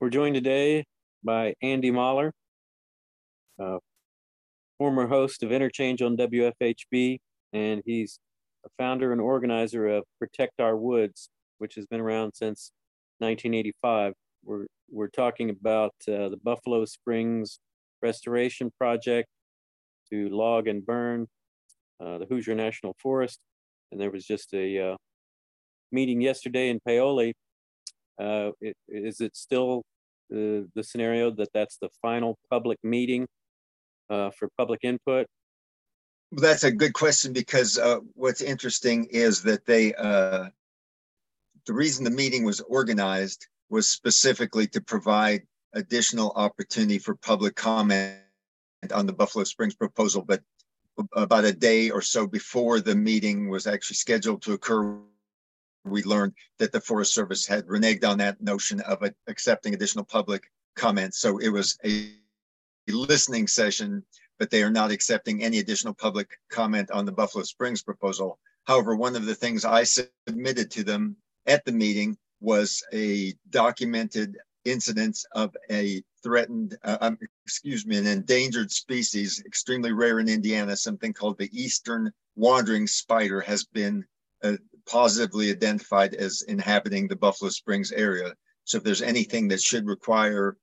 we're joined today by Andy Mahler, uh, former host of Interchange on WFHB, and he's a founder and organizer of Protect Our Woods, which has been around since 1985. We're, we're talking about uh, the Buffalo Springs Restoration Project to log and burn uh, the Hoosier National Forest. And there was just a uh, meeting yesterday in Paoli. Uh, it, is it still the, the scenario that that's the final public meeting uh, for public input? Well, that's a good question because uh, what's interesting is that they, uh, the reason the meeting was organized was specifically to provide additional opportunity for public comment on the Buffalo Springs proposal. But about a day or so before the meeting was actually scheduled to occur, we learned that the Forest Service had reneged on that notion of accepting additional public comments. So it was a listening session, but they are not accepting any additional public comment on the Buffalo Springs proposal. However, one of the things I submitted to them at the meeting was a documented incidence of a threatened, uh, um, excuse me, an endangered species, extremely rare in Indiana, something called the eastern wandering spider has been uh, positively identified as inhabiting the Buffalo Springs area. So if there's anything that should require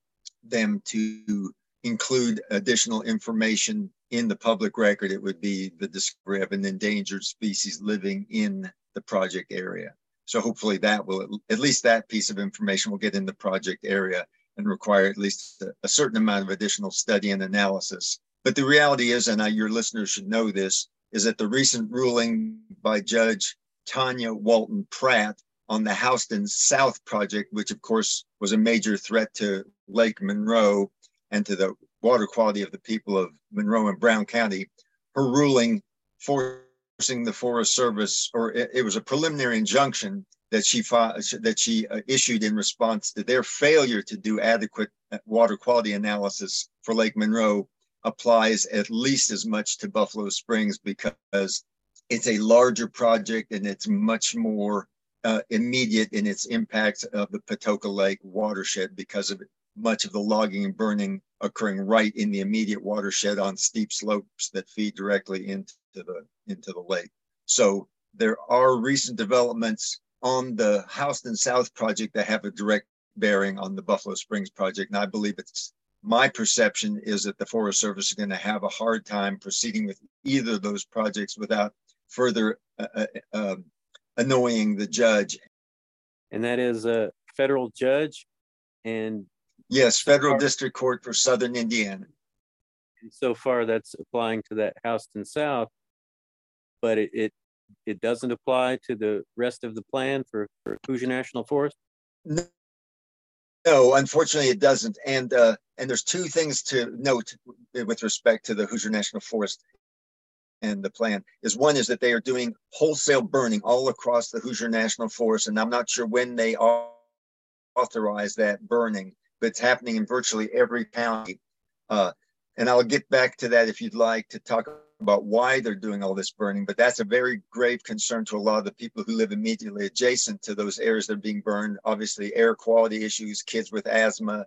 them to include additional information in the public record, it would be the discovery of an endangered species living in the project area. So hopefully that will, at least that piece of information will get in the project area and require at least a, a certain amount of additional study and analysis. But the reality is, and I, your listeners should know this, is that the recent ruling by Judge Tanya Walton Pratt on the Houston South project, which of course was a major threat to Lake Monroe and to the water quality of the people of Monroe and Brown County, her ruling forcing the Forest Service, or it, it was a preliminary injunction that she that she uh, issued in response to their failure to do adequate uh, water quality analysis for Lake Monroe applies at least as much to Buffalo Springs because it's a larger project and it's much more uh, immediate in its impact of the Patoka Lake watershed because of much of the logging and burning occurring right in the immediate watershed on steep slopes that feed directly into the into the lake. So there are recent developments on the Houston South project that have a direct bearing on the Buffalo Springs project, and I believe it's my perception is that the Forest Service is going to have a hard time proceeding with either of those projects without further uh, uh, um, annoying the judge. And that is a federal judge and yes, federal district court for Southern Indiana. And so far, that's applying to that Houston South, but it, it it doesn't apply to the rest of the plan for, for Hoosier National Forest. No, no, unfortunately, it doesn't. And uh, and there's two things to note with respect to the Hoosier National Forest and the plan is one is that they are doing wholesale burning all across the Hoosier National Forest, and I'm not sure when they authorize that burning, but it's happening in virtually every county. Uh, and I'll get back to that if you'd like to talk about why they're doing all this burning. But that's a very grave concern to a lot of the people who live immediately adjacent to those areas that are being burned. Obviously, air quality issues, kids with asthma,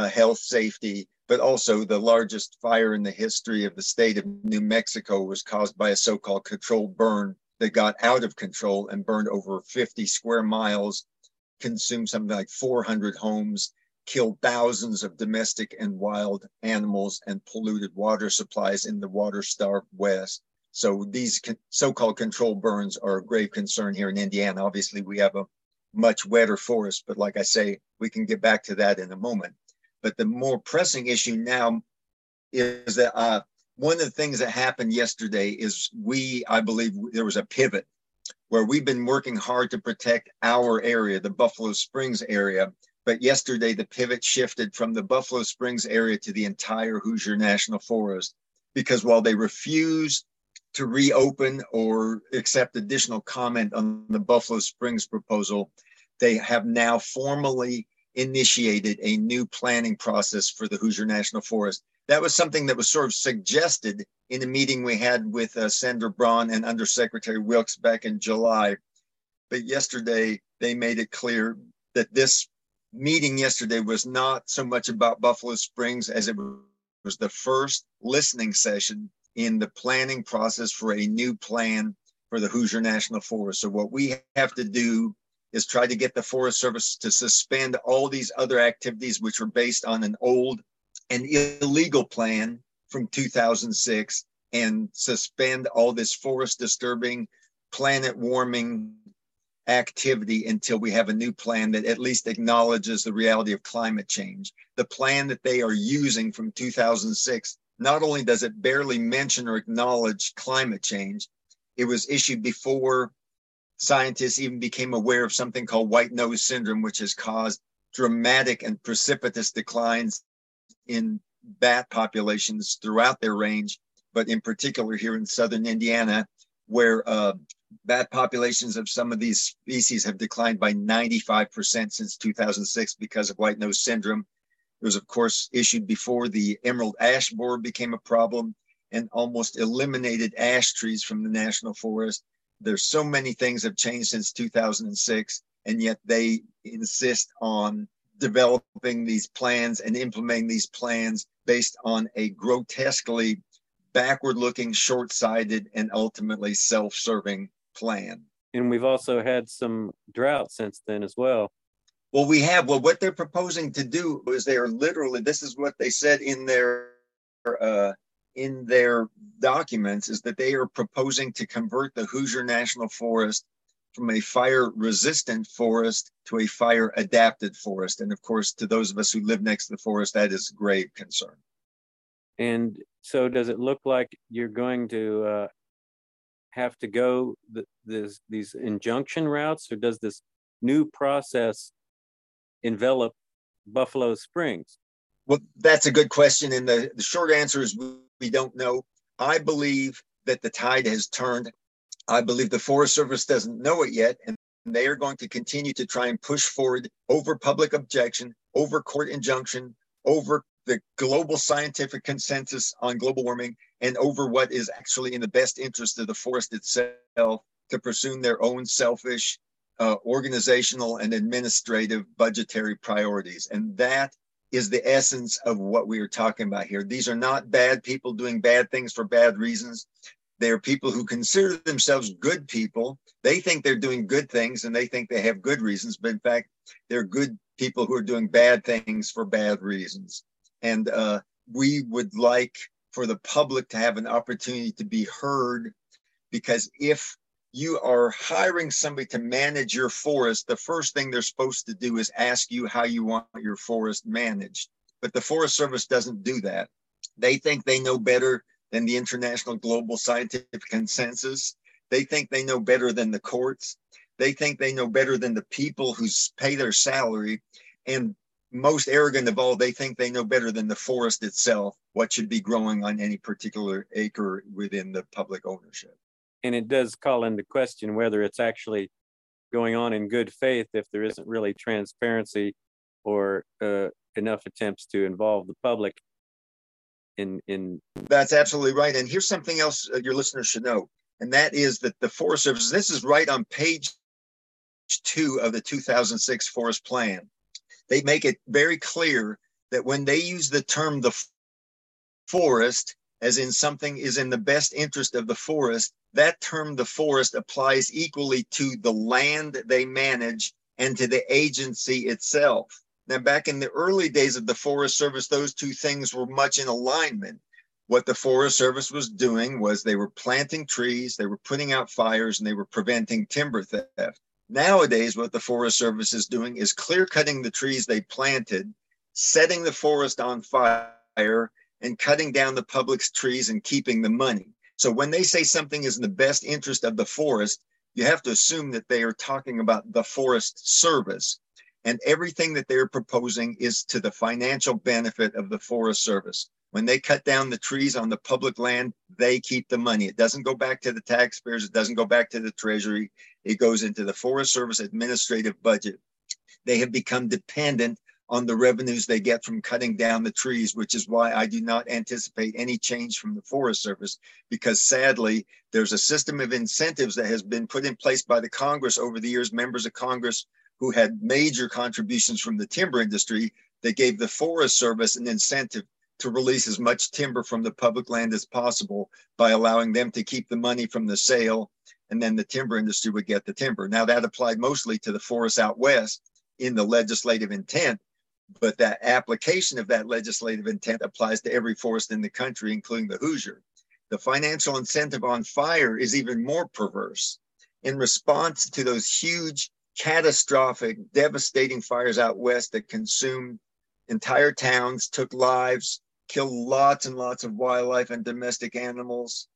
uh, health safety, but also the largest fire in the history of the state of New Mexico was caused by a so called controlled burn that got out of control and burned over 50 square miles, consumed something like 400 homes, killed thousands of domestic and wild animals, and polluted water supplies in the water starved West. So these so-called controlled burns are a grave concern here in Indiana. Obviously, we have a much wetter forest, but like I say, we can get back to that in a moment. But the more pressing issue now is that uh, one of the things that happened yesterday is we, I believe, there was a pivot where we've been working hard to protect our area, the Buffalo Springs area. But yesterday, the pivot shifted from the Buffalo Springs area to the entire Hoosier National Forest because while they refuse to reopen or accept additional comment on the Buffalo Springs proposal, they have now formally initiated a new planning process for the Hoosier National Forest. That was something that was sort of suggested in a meeting we had with uh, Senator Braun and Undersecretary Wilkes back in July. But yesterday, they made it clear that this meeting yesterday was not so much about Buffalo Springs as it was the first listening session in the planning process for a new plan for the Hoosier National Forest. So what we have to do is try to get the Forest Service to suspend all these other activities which were based on an old and illegal plan from 2006 and suspend all this forest disturbing, planet warming activity until we have a new plan that at least acknowledges the reality of climate change. The plan that they are using from 2006 not only does it barely mention or acknowledge climate change, it was issued before scientists even became aware of something called white nose syndrome, which has caused dramatic and precipitous declines in bat populations throughout their range, but in particular here in southern Indiana, where uh, bat populations of some of these species have declined by 95% since 2006 because of white nose syndrome. It was, of course, issued before the emerald ash borer became a problem and almost eliminated ash trees from the national forest there's so many things have changed since 2006 and yet they insist on developing these plans and implementing these plans based on a grotesquely backward looking short-sighted and ultimately self-serving plan. And we've also had some drought since then as well. Well we have. Well what they're proposing to do is they are literally this is what they said in their uh, in their documents is that they are proposing to convert the Hoosier National Forest from a fire resistant forest to a fire adapted forest. And of course, to those of us who live next to the forest, that is grave concern. And so, does it look like you're going to uh, have to go the, this, these injunction routes, or does this new process envelop Buffalo Springs? Well, that's a good question. And the, the short answer is we don't know. I believe that the tide has turned. I believe the Forest Service doesn't know it yet, and they are going to continue to try and push forward over public objection, over court injunction, over the global scientific consensus on global warming, and over what is actually in the best interest of the forest itself to pursue their own selfish uh, organizational and administrative budgetary priorities. And that is the essence of what we are talking about here. These are not bad people doing bad things for bad reasons. They are people who consider themselves good people. They think they're doing good things and they think they have good reasons, but in fact, they're good people who are doing bad things for bad reasons. And uh, we would like for the public to have an opportunity to be heard because if you are hiring somebody to manage your forest, the first thing they're supposed to do is ask you how you want your forest managed. But the Forest Service doesn't do that. They think they know better than the international global scientific consensus. They think they know better than the courts. They think they know better than the people who pay their salary. And most arrogant of all, they think they know better than the forest itself what should be growing on any particular acre within the public ownership and it does call into question whether it's actually going on in good faith if there isn't really transparency or uh, enough attempts to involve the public in in that's absolutely right and here's something else uh, your listeners should know and that is that the forest service this is right on page two of the 2006 forest plan. They make it very clear that when they use the term the forest as in something is in the best interest of the forest that term, the forest, applies equally to the land they manage and to the agency itself. Now, back in the early days of the Forest Service, those two things were much in alignment. What the Forest Service was doing was they were planting trees, they were putting out fires, and they were preventing timber theft. Nowadays, what the Forest Service is doing is clear cutting the trees they planted, setting the forest on fire, and cutting down the public's trees and keeping the money. So when they say something is in the best interest of the forest, you have to assume that they are talking about the Forest Service. And everything that they're proposing is to the financial benefit of the Forest Service. When they cut down the trees on the public land, they keep the money. It doesn't go back to the taxpayers, it doesn't go back to the Treasury, it goes into the Forest Service administrative budget. They have become dependent on the revenues they get from cutting down the trees, which is why I do not anticipate any change from the Forest Service, because sadly, there's a system of incentives that has been put in place by the Congress over the years. Members of Congress who had major contributions from the timber industry that gave the Forest Service an incentive to release as much timber from the public land as possible by allowing them to keep the money from the sale and then the timber industry would get the timber. Now that applied mostly to the forests out west in the legislative intent, but that application of that legislative intent applies to every forest in the country, including the Hoosier. The financial incentive on fire is even more perverse. In response to those huge, catastrophic, devastating fires out west that consumed entire towns, took lives, killed lots and lots of wildlife and domestic animals,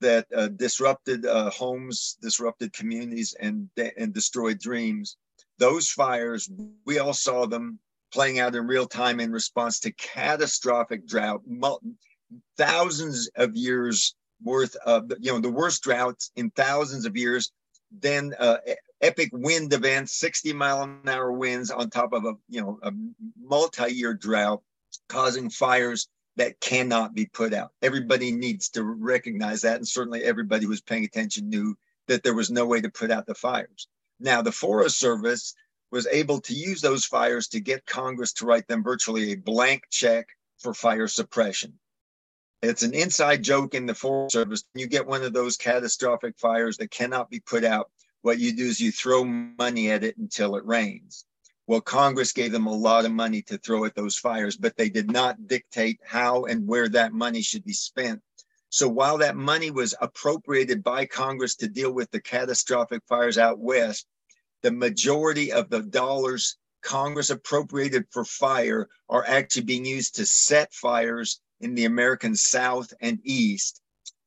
that uh, disrupted uh, homes, disrupted communities, and and destroyed dreams. Those fires, we all saw them playing out in real time in response to catastrophic drought, thousands of years worth of you know the worst droughts in thousands of years. Then uh, epic wind events, 60 mile an hour winds on top of a you know a multi-year drought, causing fires that cannot be put out. Everybody needs to recognize that. And certainly everybody who was paying attention knew that there was no way to put out the fires. Now, the Forest Service was able to use those fires to get Congress to write them virtually a blank check for fire suppression. It's an inside joke in the Forest Service. You get one of those catastrophic fires that cannot be put out. What you do is you throw money at it until it rains. Well, Congress gave them a lot of money to throw at those fires, but they did not dictate how and where that money should be spent. So while that money was appropriated by Congress to deal with the catastrophic fires out west, the majority of the dollars Congress appropriated for fire are actually being used to set fires in the American South and East,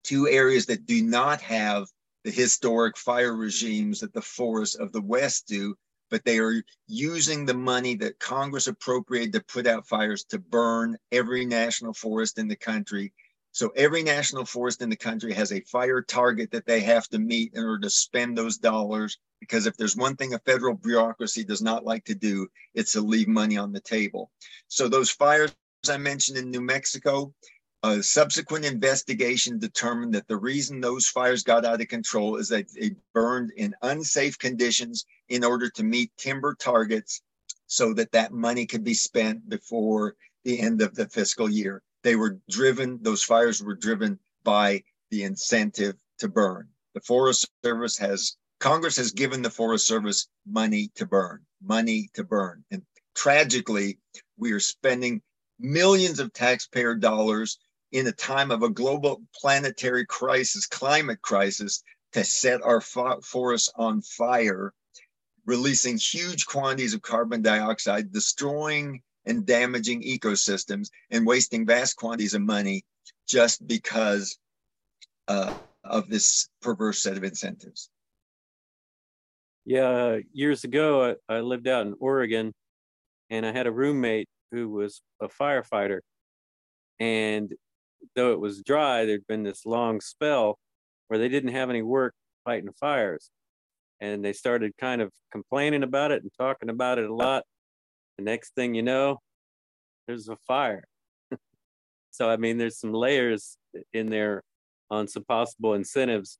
two areas that do not have the historic fire regimes that the forests of the West do but they are using the money that Congress appropriated to put out fires to burn every national forest in the country. So every national forest in the country has a fire target that they have to meet in order to spend those dollars. Because if there's one thing a federal bureaucracy does not like to do, it's to leave money on the table. So those fires I mentioned in New Mexico, a subsequent investigation determined that the reason those fires got out of control is that they burned in unsafe conditions in order to meet timber targets so that that money could be spent before the end of the fiscal year. They were driven, those fires were driven by the incentive to burn. The Forest Service has, Congress has given the Forest Service money to burn, money to burn. And tragically, we are spending millions of taxpayer dollars in a time of a global planetary crisis, climate crisis, to set our fo- forests on fire, releasing huge quantities of carbon dioxide, destroying and damaging ecosystems, and wasting vast quantities of money just because uh, of this perverse set of incentives. Yeah, years ago, I, I lived out in Oregon and I had a roommate who was a firefighter. And though it was dry, there'd been this long spell where they didn't have any work fighting fires. And they started kind of complaining about it and talking about it a lot. The next thing you know, there's a fire. so, I mean, there's some layers in there on some possible incentives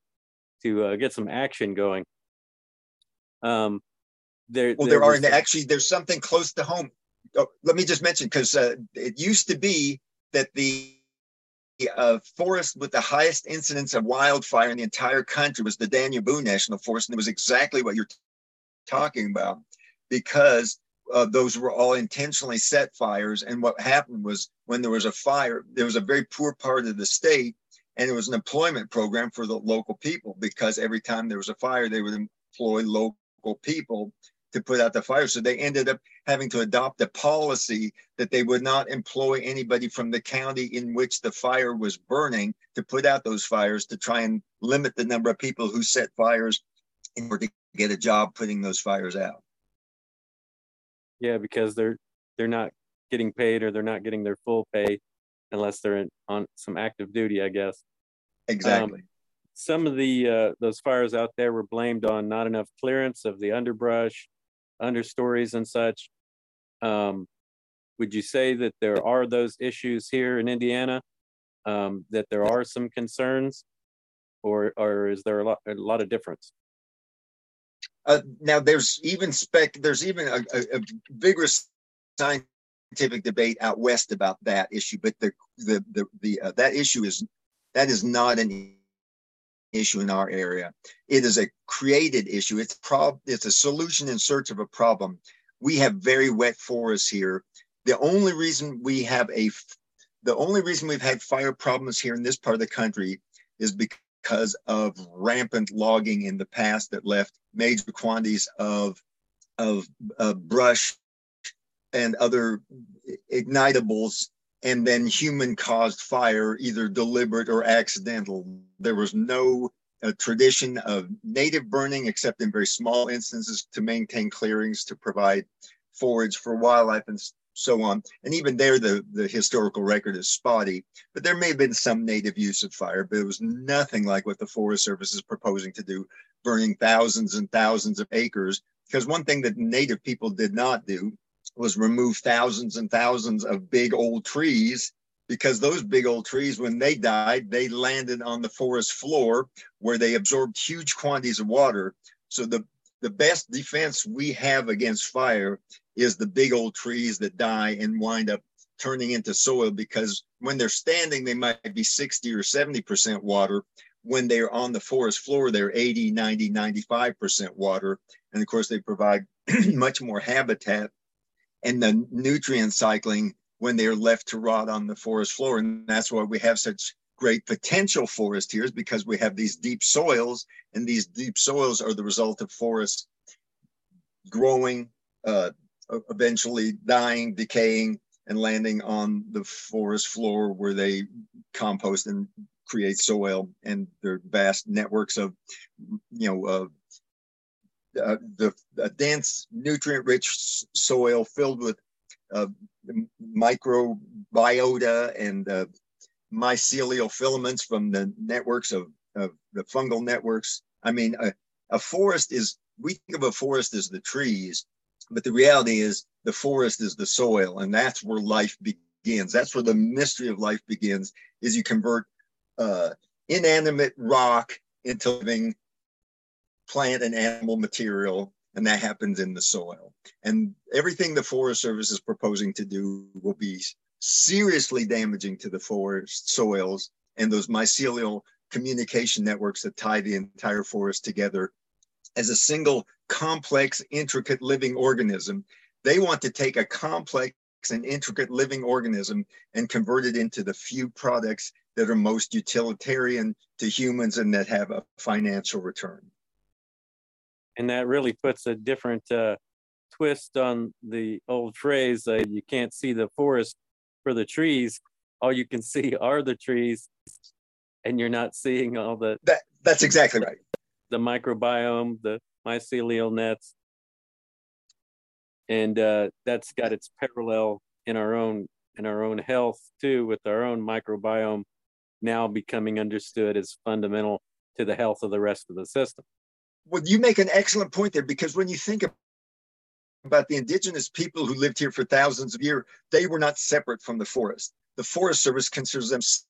to uh, get some action going. Um, there, well, there, there are, actually, there's something close to home. Oh, let me just mention because uh, it used to be that the uh, forest with the highest incidence of wildfire in the entire country was the Daniel Boone National Forest, and it was exactly what you're talking about because uh, those were all intentionally set fires. And what happened was when there was a fire, there was a very poor part of the state, and it was an employment program for the local people because every time there was a fire, they would employ local people to put out the fire. So they ended up having to adopt a policy that they would not employ anybody from the county in which the fire was burning to put out those fires to try and limit the number of people who set fires in order to get a job putting those fires out. Yeah, because they're they're not getting paid or they're not getting their full pay unless they're in, on some active duty, I guess. Exactly. Um, some of the uh, those fires out there were blamed on not enough clearance of the underbrush, understories and such. Um, would you say that there are those issues here in Indiana? Um, that there are some concerns, or or is there a lot a lot of difference? Uh, now there's even spec. There's even a, a, a vigorous scientific debate out west about that issue, but the the the, the uh, that issue is that is not an issue in our area. It is a created issue. It's prob it's a solution in search of a problem. We have very wet forests here. The only reason we have a the only reason we've had fire problems here in this part of the country is because of rampant logging in the past that left major quantities of of uh, brush and other ignitables and then human caused fire, either deliberate or accidental. There was no uh, tradition of native burning, except in very small instances to maintain clearings to provide forage for wildlife and so on. And even there, the, the historical record is spotty, but there may have been some native use of fire, but it was nothing like what the Forest Service is proposing to do, burning thousands and thousands of acres. Because one thing that native people did not do was remove thousands and thousands of big old trees because those big old trees, when they died, they landed on the forest floor where they absorbed huge quantities of water. So the, the best defense we have against fire is the big old trees that die and wind up turning into soil because when they're standing, they might be 60 or 70% water. When they're on the forest floor, they're 80, 90, 95% water. And of course, they provide much more habitat and the nutrient cycling when they're left to rot on the forest floor. And that's why we have such great potential forest here is because we have these deep soils and these deep soils are the result of forests growing, uh, eventually dying, decaying, and landing on the forest floor where they compost and create soil and their vast networks of, you know, uh, uh, the dense, nutrient-rich soil filled with uh, microbiota and uh, mycelial filaments from the networks of, of the fungal networks. I mean, a, a forest is, we think of a forest as the trees, but the reality is the forest is the soil, and that's where life begins. That's where the mystery of life begins, is you convert uh, inanimate rock into living plant and animal material, and that happens in the soil. And everything the Forest Service is proposing to do will be seriously damaging to the forest soils and those mycelial communication networks that tie the entire forest together as a single complex, intricate living organism. They want to take a complex and intricate living organism and convert it into the few products that are most utilitarian to humans and that have a financial return. And that really puts a different uh, twist on the old phrase uh, you can't see the forest for the trees. All you can see are the trees and you're not seeing all the that, that's exactly right the microbiome the mycelial nets and uh, that's got its parallel in our own in our own health too with our own microbiome now becoming understood as fundamental to the health of the rest of the system well, you make an excellent point there because when you think about the indigenous people who lived here for thousands of years, they were not separate from the forest. The Forest Service considers themselves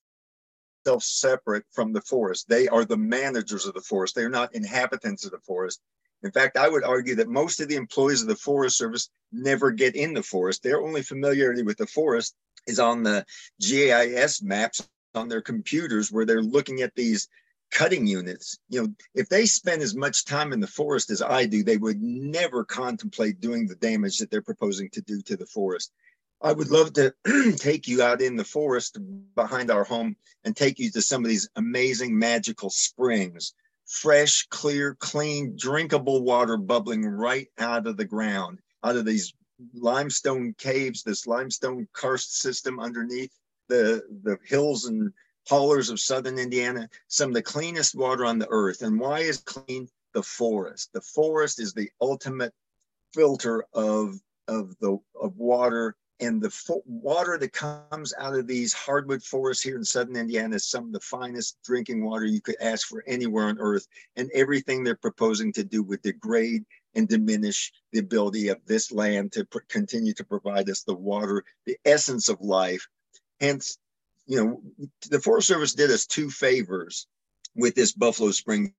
separate from the forest. They are the managers of the forest. They are not inhabitants of the forest. In fact, I would argue that most of the employees of the Forest Service never get in the forest. Their only familiarity with the forest is on the GIS maps on their computers where they're looking at these cutting units you know if they spend as much time in the forest as i do they would never contemplate doing the damage that they're proposing to do to the forest i would love to take you out in the forest behind our home and take you to some of these amazing magical springs fresh clear clean drinkable water bubbling right out of the ground out of these limestone caves this limestone karst system underneath the the hills and haulers of southern Indiana, some of the cleanest water on the earth. And why is clean? The forest. The forest is the ultimate filter of, of the of water. And the fo- water that comes out of these hardwood forests here in southern Indiana is some of the finest drinking water you could ask for anywhere on earth. And everything they're proposing to do would degrade and diminish the ability of this land to pr- continue to provide us the water, the essence of life. Hence, you know, the Forest Service did us two favors with this Buffalo Springs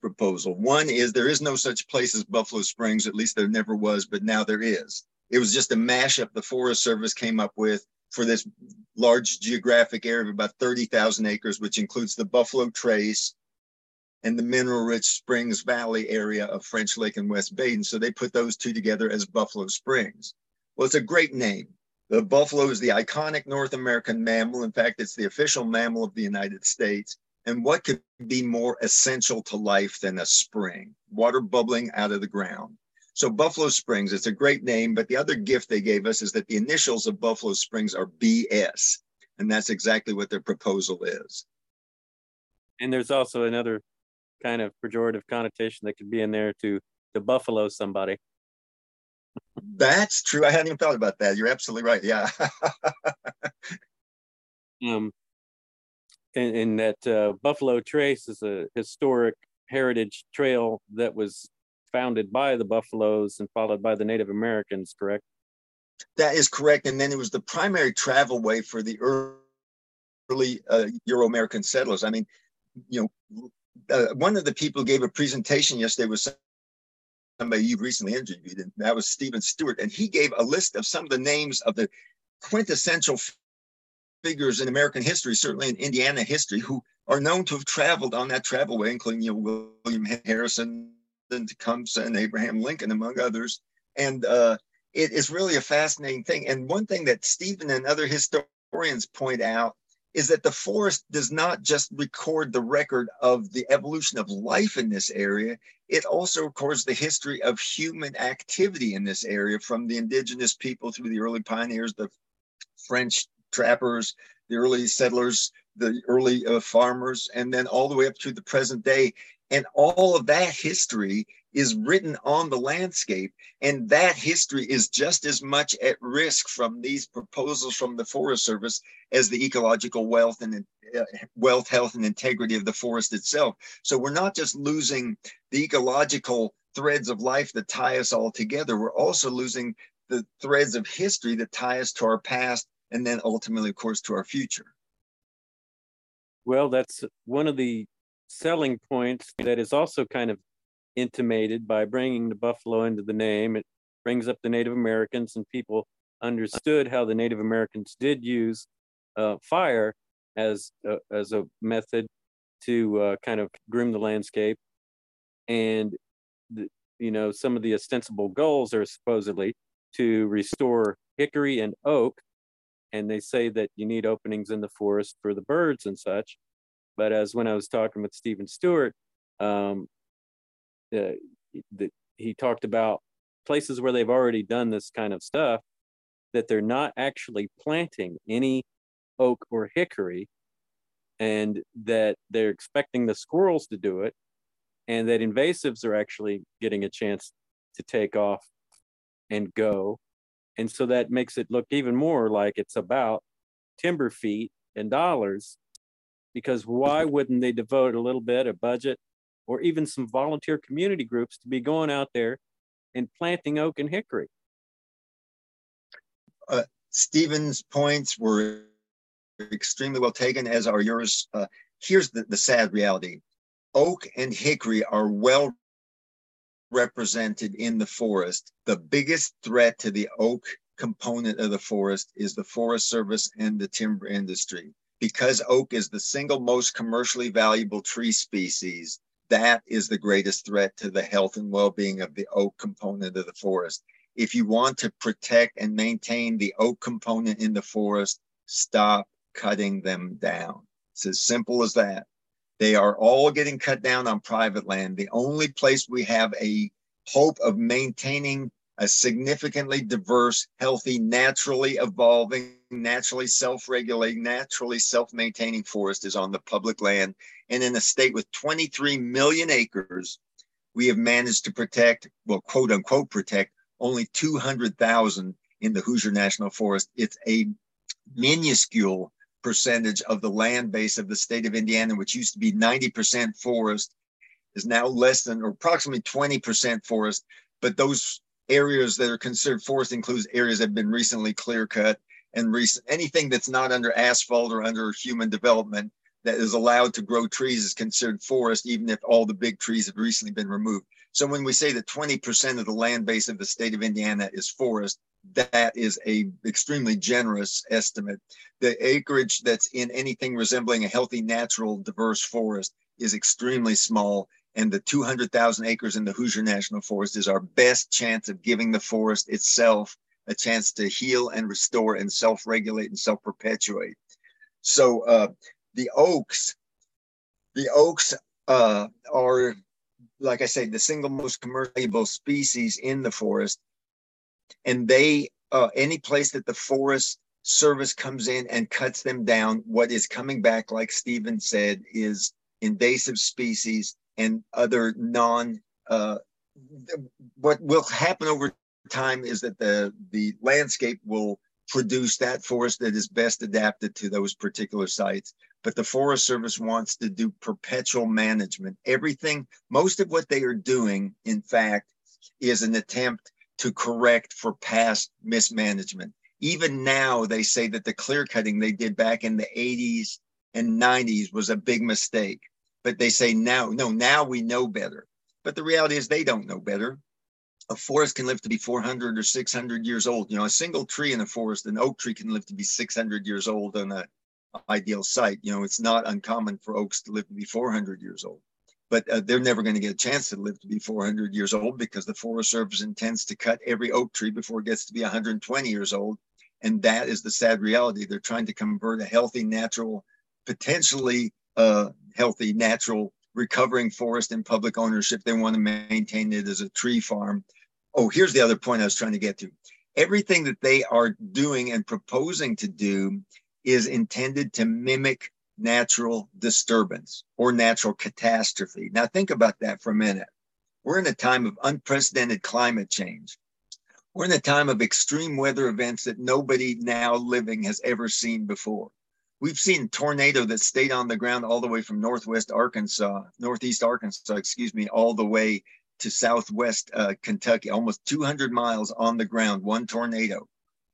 proposal. One is there is no such place as Buffalo Springs, at least there never was, but now there is. It was just a mashup the Forest Service came up with for this large geographic area of about 30,000 acres, which includes the Buffalo Trace and the mineral rich Springs Valley area of French Lick and West Baden. So they put those two together as Buffalo Springs. Well, it's a great name. The buffalo is the iconic North American mammal. In fact, it's the official mammal of the United States. And what could be more essential to life than a spring, water bubbling out of the ground? So Buffalo Springs, it's a great name, but the other gift they gave us is that the initials of Buffalo Springs are BS. And that's exactly what their proposal is. And there's also another kind of pejorative connotation that could be in there to to buffalo somebody. That's true. I hadn't even thought about that. You're absolutely right. Yeah. um, and, and that uh, Buffalo Trace is a historic heritage trail that was founded by the Buffaloes and followed by the Native Americans, correct? That is correct. And then it was the primary travel way for the early uh, Euro American settlers. I mean, you know, uh, one of the people gave a presentation yesterday was somebody you recently interviewed, and that was Stephen Stewart. And he gave a list of some of the names of the quintessential figures in American history, certainly in Indiana history, who are known to have traveled on that travel way, including you know, William Harrison Tecumseh and Abraham Lincoln, among others. And uh, it is really a fascinating thing. And one thing that Stephen and other historians point out is that the forest does not just record the record of the evolution of life in this area, it also records the history of human activity in this area from the indigenous people through the early pioneers, the French trappers, the early settlers, the early uh, farmers, and then all the way up to the present day. And all of that history is written on the landscape. And that history is just as much at risk from these proposals from the Forest Service as the ecological wealth and uh, wealth, health, and integrity of the forest itself. So we're not just losing the ecological threads of life that tie us all together, we're also losing the threads of history that tie us to our past and then ultimately, of course, to our future. Well, that's one of the selling points that is also kind of intimated by bringing the buffalo into the name. It brings up the Native Americans, and people understood how the Native Americans did use uh, fire as a, as a method to uh, kind of groom the landscape. And the, you know, some of the ostensible goals are supposedly to restore hickory and oak. And they say that you need openings in the forest for the birds and such. But as when I was talking with Stephen Stewart, um, uh, that he talked about places where they've already done this kind of stuff that they're not actually planting any oak or hickory and that they're expecting the squirrels to do it and that invasives are actually getting a chance to take off and go. And so that makes it look even more like it's about timber feet and dollars because why wouldn't they devote a little bit of budget or even some volunteer community groups to be going out there and planting oak and hickory. Uh, Stephen's points were extremely well taken, as are yours. Uh, here's the, the sad reality oak and hickory are well represented in the forest. The biggest threat to the oak component of the forest is the Forest Service and the timber industry. Because oak is the single most commercially valuable tree species, that is the greatest threat to the health and well-being of the oak component of the forest. If you want to protect and maintain the oak component in the forest, stop cutting them down. It's as simple as that. They are all getting cut down on private land. The only place we have a hope of maintaining a significantly diverse, healthy, naturally evolving, naturally self regulating, naturally self maintaining forest is on the public land. And in a state with 23 million acres, we have managed to protect, well, quote unquote, protect only 200,000 in the Hoosier National Forest. It's a minuscule percentage of the land base of the state of Indiana, which used to be 90% forest, is now less than or approximately 20% forest. But those areas that are considered forest includes areas that have been recently clear cut and recent anything that's not under asphalt or under human development that is allowed to grow trees is considered forest, even if all the big trees have recently been removed. So when we say that 20% of the land base of the state of Indiana is forest, that is a extremely generous estimate. The acreage that's in anything resembling a healthy, natural, diverse forest is extremely small. And the 200,000 acres in the Hoosier National Forest is our best chance of giving the forest itself a chance to heal and restore and self-regulate and self-perpetuate. So uh, the oaks, the oaks uh, are like I say, the single most commercial species in the forest. And they, uh, any place that the forest service comes in and cuts them down, what is coming back, like Stephen said, is invasive species and other non. Uh, what will happen over time is that the the landscape will produce that forest that is best adapted to those particular sites but the Forest Service wants to do perpetual management. Everything, most of what they are doing, in fact, is an attempt to correct for past mismanagement. Even now, they say that the clear cutting they did back in the 80s and 90s was a big mistake. But they say now, no, now we know better. But the reality is they don't know better. A forest can live to be 400 or 600 years old. You know, a single tree in a forest, an oak tree can live to be 600 years old on an ideal site. You know, it's not uncommon for oaks to live to be 400 years old, but uh, they're never going to get a chance to live to be 400 years old because the Forest Service intends to cut every oak tree before it gets to be 120 years old. And that is the sad reality. They're trying to convert a healthy, natural, potentially uh, healthy, natural, recovering forest in public ownership. They want to maintain it as a tree farm. Oh, here's the other point I was trying to get to. Everything that they are doing and proposing to do is intended to mimic natural disturbance or natural catastrophe. Now, think about that for a minute. We're in a time of unprecedented climate change. We're in a time of extreme weather events that nobody now living has ever seen before. We've seen tornado that stayed on the ground all the way from northwest Arkansas, northeast Arkansas, excuse me, all the way to southwest uh, Kentucky, almost 200 miles on the ground, one tornado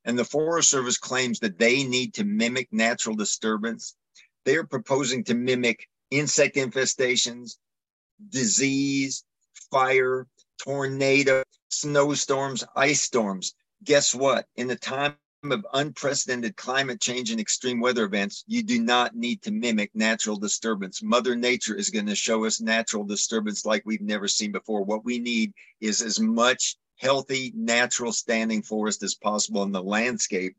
and the Forest Service claims that they need to mimic natural disturbance. They are proposing to mimic insect infestations, disease, fire, tornado, snowstorms, ice storms. Guess what? In the time of unprecedented climate change and extreme weather events, you do not need to mimic natural disturbance. Mother Nature is going to show us natural disturbance like we've never seen before. What we need is as much healthy, natural standing forest as possible in the landscape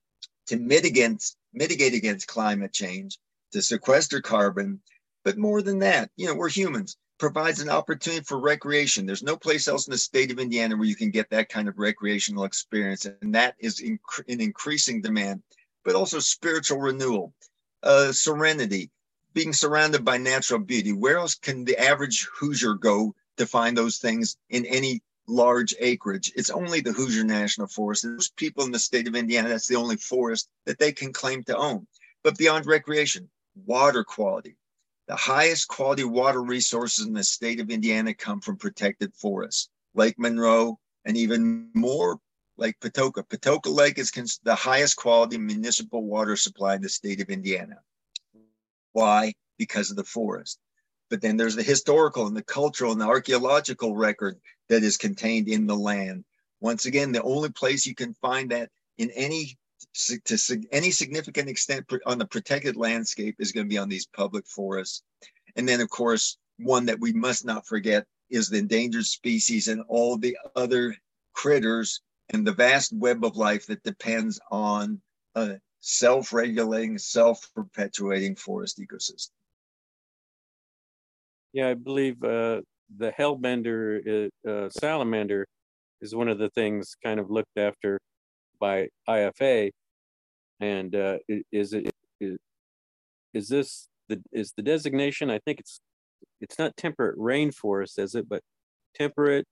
to mitigate, mitigate against climate change, to sequester carbon. But more than that, you know, we're humans, provides an opportunity for recreation. There's no place else in the state of Indiana where you can get that kind of recreational experience. And that is in, in increasing demand, but also spiritual renewal, uh, serenity, being surrounded by natural beauty. Where else can the average Hoosier go to find those things in any large acreage. It's only the Hoosier National Forest. There's people in the state of Indiana, that's the only forest that they can claim to own. But beyond recreation, water quality. The highest quality water resources in the state of Indiana come from protected forests. Lake Monroe, and even more Lake Patoka. Patoka Lake is the highest quality municipal water supply in the state of Indiana. Why? Because of the forest. But then there's the historical and the cultural and the archaeological record that is contained in the land. Once again, the only place you can find that in any to any significant extent on the protected landscape is going to be on these public forests. And then, of course, one that we must not forget is the endangered species and all the other critters and the vast web of life that depends on a self-regulating, self-perpetuating forest ecosystem. Yeah, I believe uh, the hellbender uh, salamander is one of the things kind of looked after by IFA. And uh, is it is, is this the is the designation? I think it's it's not temperate rainforest, is it? But temperate.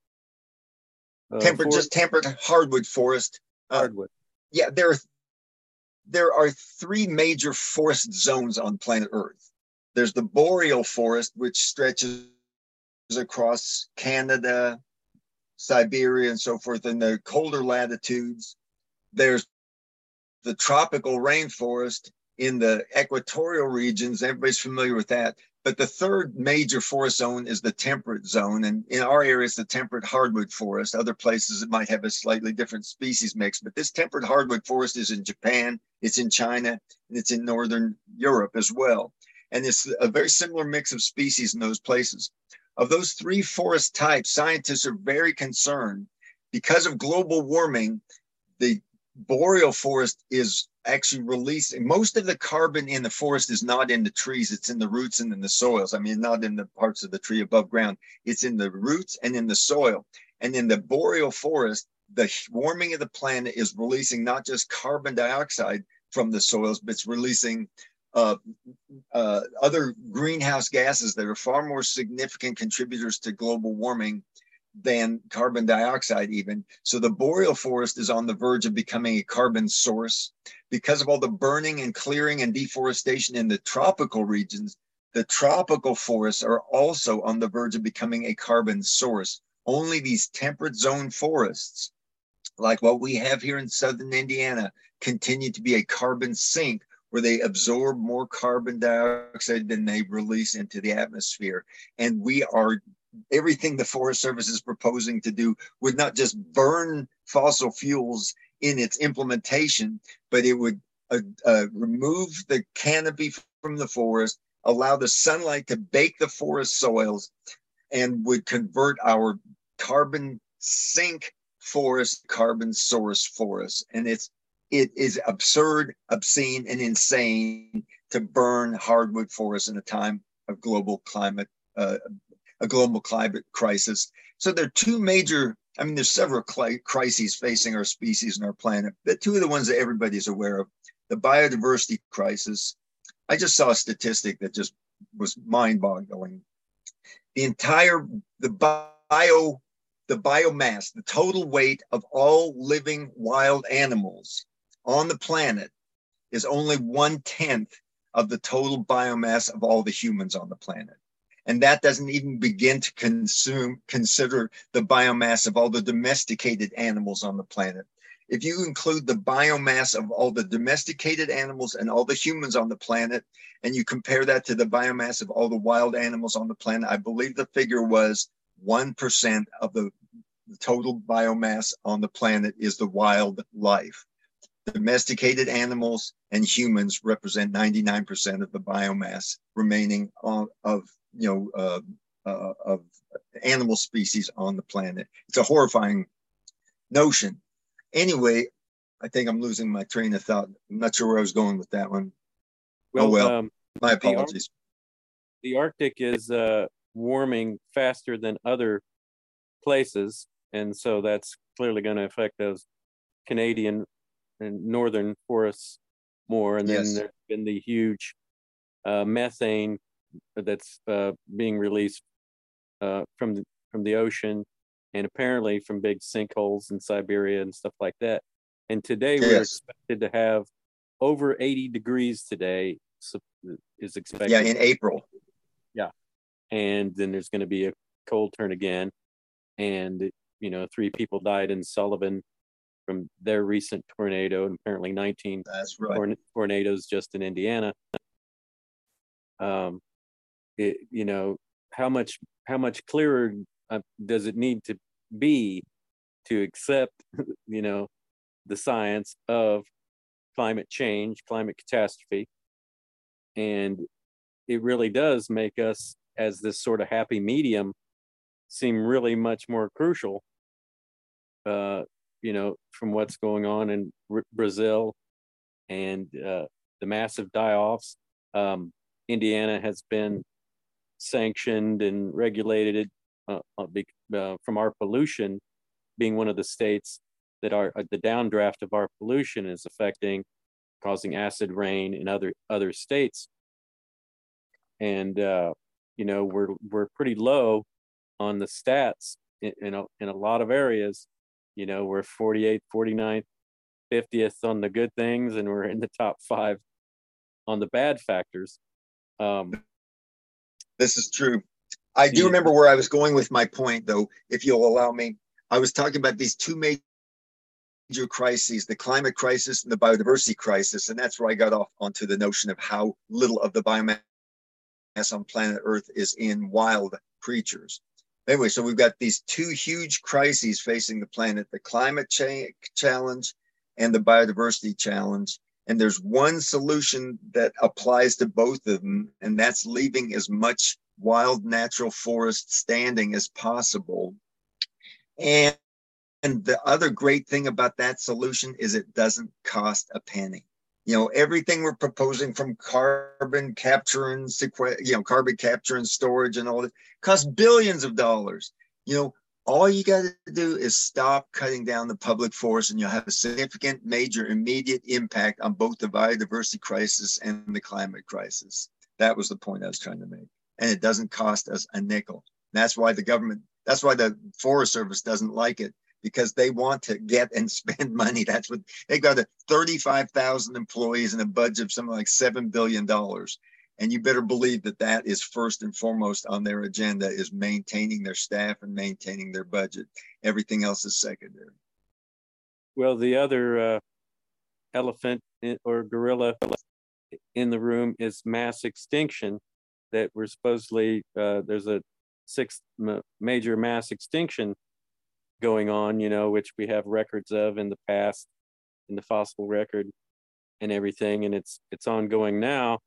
Uh, temperate, forest? just temperate hardwood forest. Uh, hardwood. yeah, there are there are three major forest zones on planet Earth. There's the boreal forest, which stretches across Canada, Siberia, and so forth in the colder latitudes. There's the tropical rainforest in the equatorial regions. Everybody's familiar with that. But the third major forest zone is the temperate zone. And in our area, it's the temperate hardwood forest. Other places, it might have a slightly different species mix. But this temperate hardwood forest is in Japan, it's in China, and it's in Northern Europe as well. And it's a very similar mix of species in those places. Of those three forest types, scientists are very concerned because of global warming, the boreal forest is actually releasing most of the carbon in the forest is not in the trees. It's in the roots and in the soils. I mean not in the parts of the tree above ground. It's in the roots and in the soil. And in the boreal forest the warming of the planet is releasing not just carbon dioxide from the soils but it's releasing uh, uh, other greenhouse gases that are far more significant contributors to global warming than carbon dioxide, even. So the boreal forest is on the verge of becoming a carbon source. Because of all the burning and clearing and deforestation in the tropical regions, the tropical forests are also on the verge of becoming a carbon source. Only these temperate zone forests, like what we have here in southern Indiana, continue to be a carbon sink where they absorb more carbon dioxide than they release into the atmosphere. And we are everything the Forest Service is proposing to do would not just burn fossil fuels in its implementation, but it would uh, uh, remove the canopy from the forest, allow the sunlight to bake the forest soils, and would convert our carbon sink forest carbon source forest. And it's it is absurd, obscene, and insane to burn hardwood forests in a time of global climate uh, a global climate crisis. So there are two major, I mean, there's several crises facing our species and our planet. The two of the ones that everybody's aware of, the biodiversity crisis. I just saw a statistic that just was mind-boggling. The entire, the bio, the biomass, the total weight of all living wild animals on the planet is only one tenth of the total biomass of all the humans on the planet. And that doesn't even begin to consume, consider the biomass of all the domesticated animals on the planet. If you include the biomass of all the domesticated animals and all the humans on the planet, and you compare that to the biomass of all the wild animals on the planet, I believe the figure was 1% of the total biomass on the planet is the wild life. Domesticated animals and humans represent 99% of the biomass remaining of you know uh, uh, of animal species on the planet. It's a horrifying notion. Anyway, I think I'm losing my train of thought. I'm not sure where I was going with that one. Well, oh well, um, my apologies. The, Ar- the Arctic is uh, warming faster than other places, and so that's clearly going to affect those Canadian and northern forests more. And then yes. there's been the huge uh, methane that's uh, being released uh, from the, from the ocean and apparently from big sinkholes in Siberia and stuff like that. And today yes. we're expected to have over 80 degrees today is expected. Yeah, in April. Yeah. And then there's going to be a cold turn again. And, you know, three people died in Sullivan from their recent tornado, and apparently 19 That's right. tornadoes just in Indiana. Um, it, you know how much how much clearer uh, does it need to be to accept you know the science of climate change climate catastrophe? And it really does make us as this sort of happy medium seem really much more crucial uh, you know from what's going on in R- brazil and uh, the massive die-offs. Um, indiana has been sanctioned and regulated uh, uh, uh, from our pollution being one of the states that are uh, the downdraft of our pollution is affecting causing acid rain in other other states. And uh, you know we're we're pretty low on the stats in, in, a, in a lot of areas. You know we're 48th 49th 50th on the good things and we're in the top five on the bad factors. Um, this is true. I do remember where I was going with my point, though, if you'll allow me. I was talking about these two major major crises the climate crisis and the biodiversity crisis. And that's where I got off onto the notion of how little of the biomass on planet Earth is in wild creatures. Anyway, so we've got these two huge crises facing the planet the climate change challenge and the biodiversity challenge. And there's one solution that applies to both of them, and that's leaving as much wild natural forest standing as possible. And, and the other great thing about that solution is it doesn't cost a penny. You know, everything we're proposing from carbon capture and sequ- you know, carbon capture and storage and all that costs billions of dollars. You know, all you got to do is stop cutting down the public forest and you'll have a significant major immediate impact on both the biodiversity crisis and the climate crisis. That was the point i was trying to make. And it doesn't cost us a nickel. That's why the government that's why the forest service doesn't like it because they want to get and spend money. That's what they got a 35000 employees and a budget of something like $7 billion and you better believe that that is first and foremost on their agenda is maintaining their staff and maintaining their budget. Everything else is secondary. Well the other uh, elephant or gorilla in the room is mass extinction that we're supposedly uh, there's a sixth major mass extinction going on you know which we have records of in the past in the fossil record and everything. And it's it's ongoing now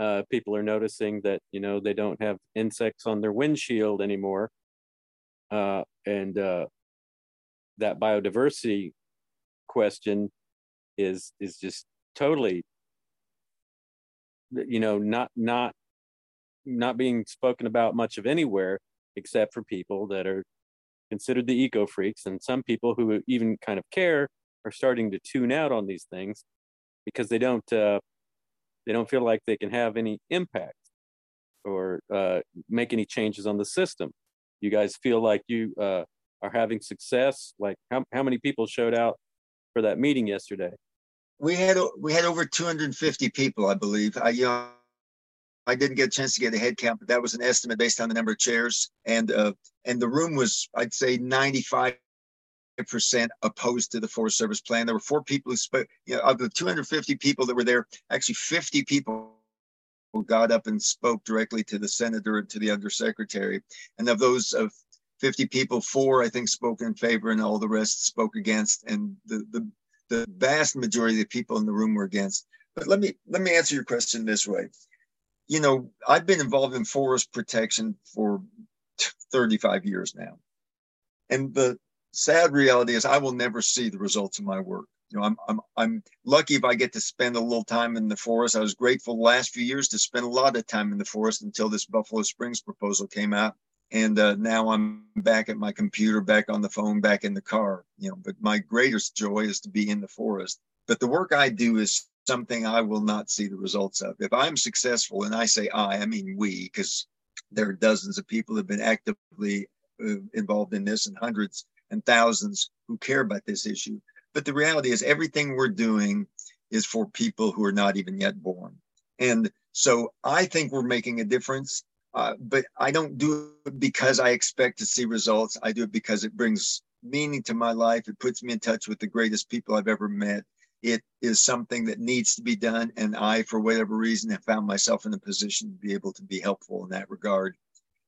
uh, people are noticing that you know they don't have insects on their windshield anymore, uh, and uh, that biodiversity question is is just totally you know not not not being spoken about much of anywhere except for people that are considered the eco freaks. And some people who even kind of care are starting to tune out on these things because they don't uh, they don't feel like they can have any impact or uh, make any changes on the system. You guys feel like you uh, are having success. Like how how many people showed out for that meeting yesterday? We had we had over 250 people, I believe. I you know, I didn't get a chance to get a head count, but that was an estimate based on the number of chairs, and uh, and the room was I'd say 95 percent opposed to the Forest Service plan. There were four people who spoke. You know, of the 250 people that were there, actually 50 people got up and spoke directly to the senator and to the undersecretary. And of those of 50 people, four I think spoke in favor, and all the rest spoke against. And the the the vast majority of the people in the room were against. But let me let me answer your question this way. You know, I've been involved in forest protection for 35 years now. And the sad reality is I will never see the results of my work. You know, I'm I'm I'm lucky if I get to spend a little time in the forest. I was grateful the last few years to spend a lot of time in the forest until this Buffalo Springs proposal came out, and uh, now I'm back at my computer, back on the phone, back in the car. You know, but my greatest joy is to be in the forest. But the work I do is something I will not see the results of. If I'm successful, and I say I, I mean we, because there are dozens of people that have been actively uh, involved in this and hundreds and thousands who care about this issue. But the reality is, everything we're doing is for people who are not even yet born. And so I think we're making a difference. Uh, but I don't do it because I expect to see results. I do it because it brings meaning to my life. It puts me in touch with the greatest people I've ever met. It is something that needs to be done. And I, for whatever reason, have found myself in a position to be able to be helpful in that regard.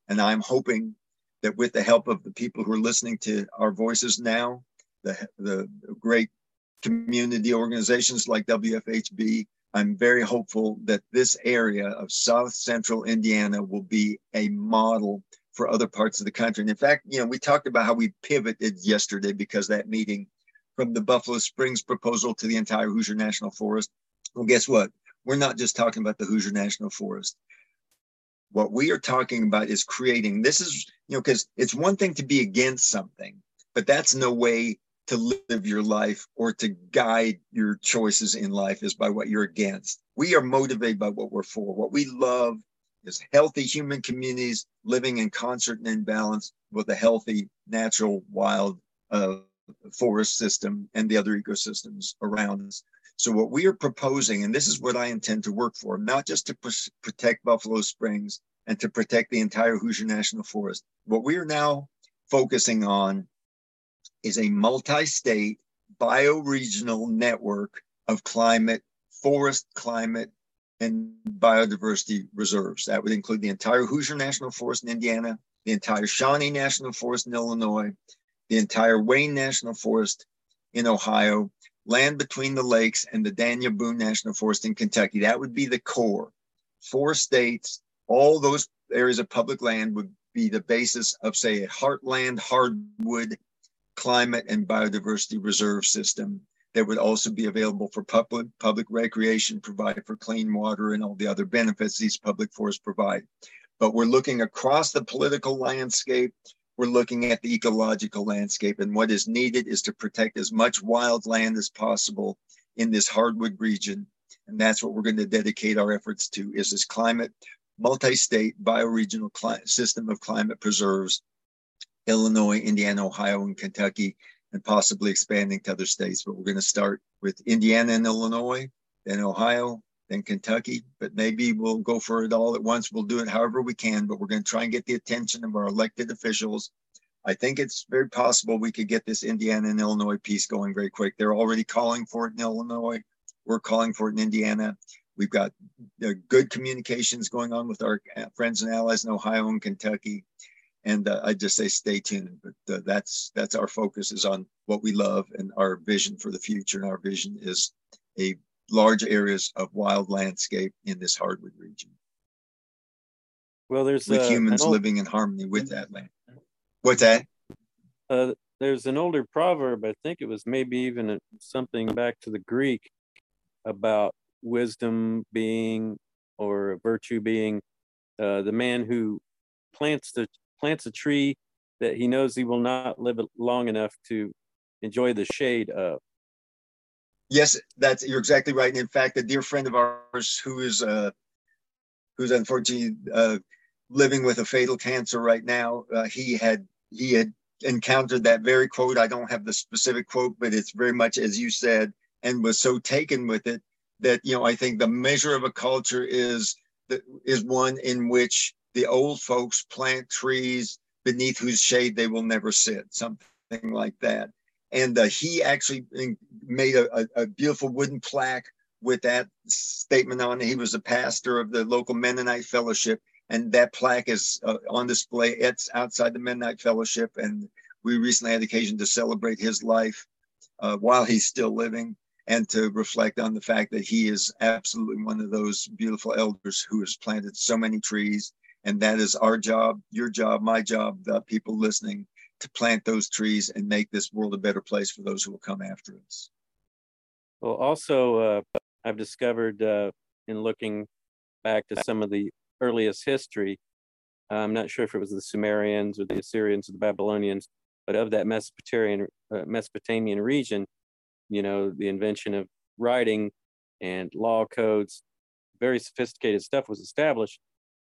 And I'm hoping that with the help of the people who are listening to our voices now, the, the great community organizations like WFHB, I'm very hopeful that this area of South Central Indiana will be a model for other parts of the country. And in fact, you know, we talked about how we pivoted yesterday because that meeting from the Buffalo Springs proposal to the entire Hoosier National Forest. Well, guess what? We're not just talking about the Hoosier National Forest. What we are talking about is creating this is, you know, because it's one thing to be against something, but that's no way to live your life or to guide your choices in life is by what you're against. We are motivated by what we're for. What we love is healthy human communities living in concert and in balance with a healthy, natural, wild uh, forest system and the other ecosystems around us. So what we are proposing, and this is what I intend to work for, not just to pr- protect Buffalo Springs and to protect the entire Hoosier National Forest. What we are now focusing on is a multi-state bioregional network of climate, forest climate, and biodiversity reserves. That would include the entire Hoosier National Forest in Indiana, the entire Shawnee National Forest in Illinois, the entire Wayne National Forest in Ohio, land between the lakes, and the Daniel Boone National Forest in Kentucky. That would be the core. Four states, all those areas of public land would be the basis of, say, a heartland hardwood climate and biodiversity reserve system that would also be available for public public recreation, provide for clean water and all the other benefits these public forests provide. But we're looking across the political landscape. We're looking at the ecological landscape, and what is needed is to protect as much wild land as possible in this hardwood region. And that's what we're going to dedicate our efforts to is this climate, multi-state bioregional system of climate preserves, Illinois, Indiana, Ohio, and Kentucky, and possibly expanding to other states. But we're going to start with Indiana and Illinois, then Ohio, then Kentucky. But maybe we'll go for it all at once. We'll do it however we can, but we're going to try and get the attention of our elected officials. I think it's very possible we could get this Indiana and Illinois piece going very quick. They're already calling for it in Illinois. We're calling for it in Indiana. We've got good communications going on with our friends and allies in Ohio and Kentucky and uh, I just say stay tuned. But uh, that's that's our focus is on what we love and our vision for the future. And our vision is a large areas of wild landscape in this hardwood region. Well, there's with uh, humans old... living in harmony with that land. What's that? Uh, there's an older proverb. I think it was maybe even a, something back to the Greek about wisdom being or virtue being uh, the man who plants the plants a tree that he knows he will not live long enough to enjoy the shade of. Yes, that's you're exactly right. And in fact, a dear friend of ours who is uh, who's unfortunately uh, living with a fatal cancer right now, uh, he had he had encountered that very quote. I don't have the specific quote, but it's very much as you said, and was so taken with it that you know I think the measure of a culture is that is one in which the old folks plant trees beneath whose shade they will never sit, something like that. And uh, he actually made a, a, a, beautiful wooden plaque with that statement on it. He was a pastor of the local Mennonite Fellowship, and that plaque is uh, on display. It's outside the Mennonite Fellowship, and we recently had occasion to celebrate his life uh, while he's still living and to reflect on the fact that he is absolutely one of those beautiful elders who has planted so many trees and that is our job, your job, my job, the people listening to plant those trees and make this world a better place for those who will come after us. Well, also, uh, I've discovered uh, in looking back to some of the earliest history, I'm not sure if it was the Sumerians or the Assyrians or the Babylonians, but of that Mesopotamian, uh, Mesopotamian region, you know, the invention of writing and law codes, very sophisticated stuff was established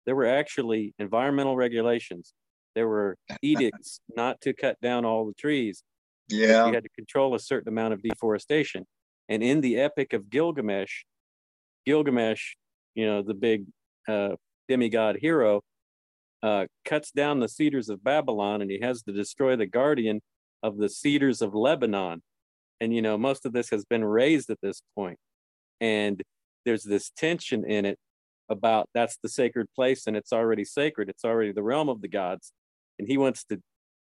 there were actually environmental regulations. There were edicts not to cut down all the trees. Yeah. You had to control a certain amount of deforestation. And in the Epic of Gilgamesh, Gilgamesh, you know, the big uh, demigod hero, uh, cuts down the cedars of Babylon and he has to destroy the guardian of the cedars of Lebanon. And, you know, most of this has been razed at this point. And there's this tension in it about that's the sacred place and it's already sacred. It's already the realm of the gods. And he wants to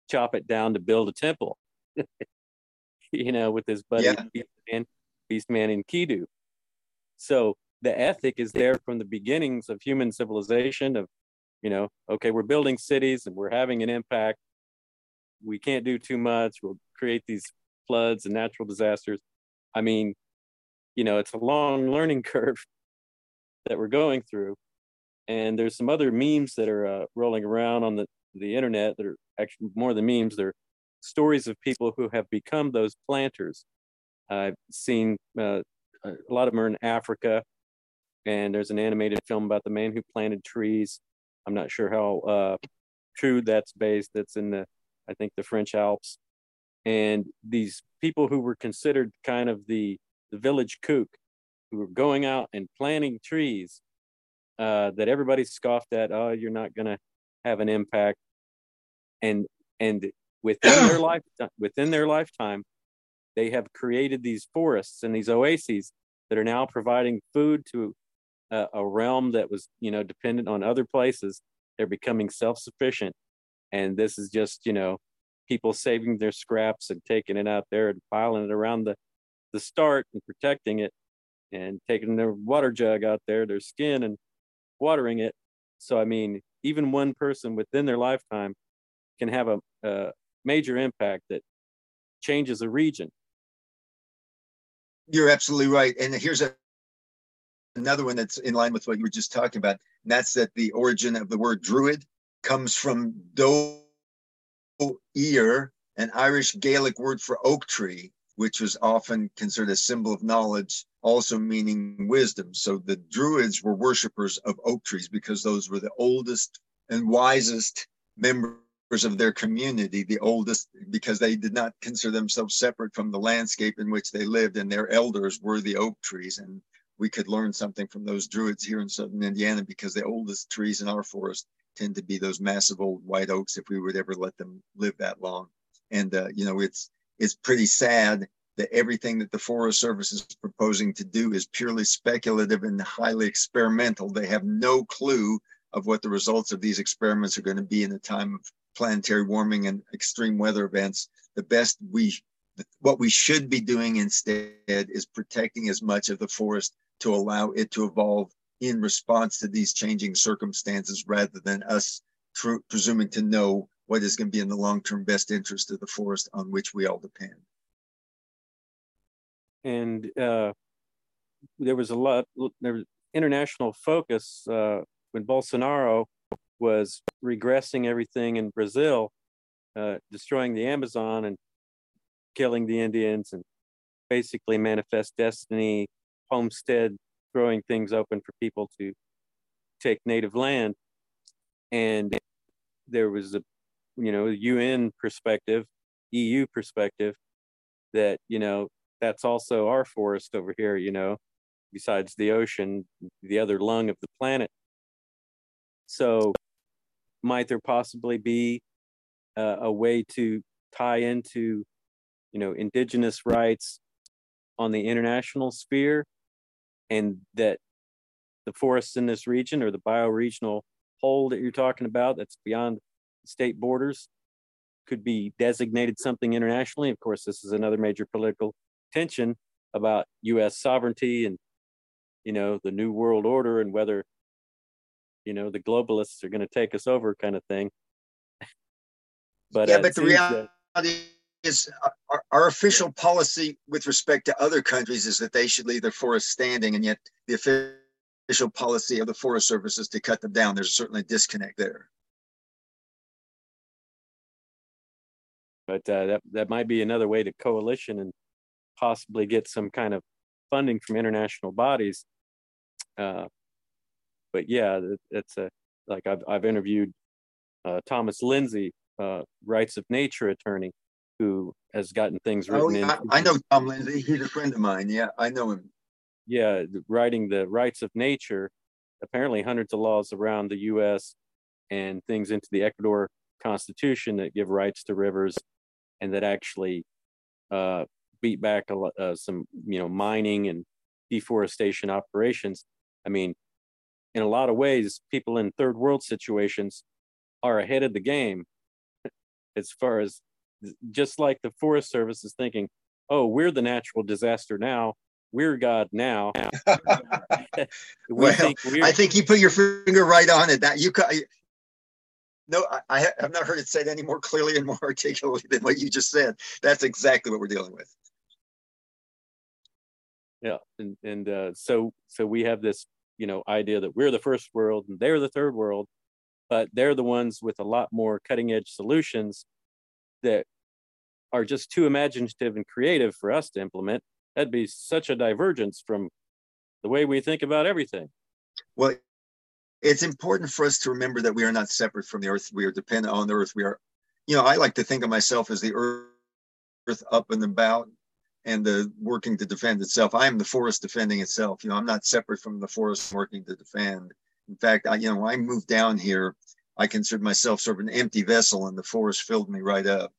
chop it down to build a temple, you know, with his buddy yeah. Beastman, Beastman Enkidu. So the ethic is there from the beginnings of human civilization of, you know, okay, we're building cities and we're having an impact. We can't do too much. We'll create these floods and natural disasters. I mean, you know, it's a long learning curve that we're going through. And there's some other memes that are uh, rolling around on the, the internet that are actually more than memes. They're stories of people who have become those planters. I've seen uh, a lot of them are in Africa, and there's an animated film about the man who planted trees. I'm not sure how uh, true that's based. That's in the, I think, the French Alps. And these people who were considered kind of the, the village kook who were going out and planting trees uh, that everybody scoffed at. Oh, you're not going to have an impact. And and within their life within their lifetime, they have created these forests and these oases that are now providing food to a, a realm that was, you know, dependent on other places. They're becoming self-sufficient, and this is just, you know, people saving their scraps and taking it out there and piling it around the the start and protecting it, and taking their water jug out there, their skin, and watering it. So I mean, even one person within their lifetime can have a, a major impact that changes a region. You're absolutely right. And here's a, another one that's in line with what you were just talking about. And that's that the origin of the word druid comes from do ear, an Irish Gaelic word for oak tree, which was often considered a symbol of knowledge, also meaning wisdom. So the Druids were worshippers of oak trees because those were the oldest and wisest members of their community, the oldest, because they did not consider themselves separate from the landscape in which they lived, and their elders were the oak trees. And we could learn something from those Druids here in southern Indiana because the oldest trees in our forest tend to be those massive old white oaks if we would ever let them live that long. And uh, you know, it's it's pretty sad that everything that the Forest Service is proposing to do is purely speculative and highly experimental. They have no clue of what the results of these experiments are going to be in a time of planetary warming and extreme weather events, the best we what we should be doing instead is protecting as much of the forest to allow it to evolve in response to these changing circumstances rather than us tr- presuming to know what is going to be in the long-term best interest of the forest on which we all depend and uh, there was a lot there was international focus uh, when bolsonaro was regressing everything in Brazil, uh, destroying the Amazon and killing the Indians and basically manifest destiny, homestead, throwing things open for people to take native land. And there was a, you know, UN perspective, EU perspective that, you know, that's also our forest over here, you know, besides the ocean, the other lung of the planet. So might there possibly be uh, a way to tie into you know indigenous rights on the international sphere and that the forests in this region or the bioregional whole that you're talking about that's beyond state borders could be designated something internationally of course this is another major political tension about us sovereignty and you know the new world order and whether you know the globalists are going to take us over kind of thing. But yeah uh, but the reality that... is our, our, official policy with respect to other countries is that they should leave their forests standing and yet the official policy of the forest service is to cut them down. There's certainly a disconnect there. But uh, that, that might be another way to coalition and possibly get some kind of funding from international bodies uh, but yeah, it, it's a like I've I've interviewed uh, Thomas Linzey, uh, rights of nature attorney, who has gotten things oh, written. Oh, I, I know Tom Linzey. He's a friend of mine. Yeah, I know him. Yeah, writing the rights of nature, apparently hundreds of laws around the U.S. and things into the Ecuador Constitution that give rights to rivers, and that actually uh, beat back a, uh, some you know mining and deforestation operations. I mean, in a lot of ways, people in third world situations are ahead of the game as far as just like the Forest Service is thinking, oh, we're the natural disaster now. We're God now. we well, think I think you put your finger right on it. That you no, I, I have not heard it said any more clearly and more articulately than what you just said. That's exactly what we're dealing with. Yeah, and and uh, so so we have this you know idea that we're the first world and they're the third world but they're the ones with a lot more cutting edge solutions that are just too imaginative and creative for us to implement. That'd be such a divergence from the way we think about everything. Well it's important for us to remember that we are not separate from the earth. We are dependent on the earth. We are you know i like to think of myself as the earth up and about and the working to defend itself. I am the forest defending itself. You know, I'm not separate from the forest working to defend. In fact, I, you know, I moved down here, I considered myself sort of an empty vessel, and the forest filled me right up.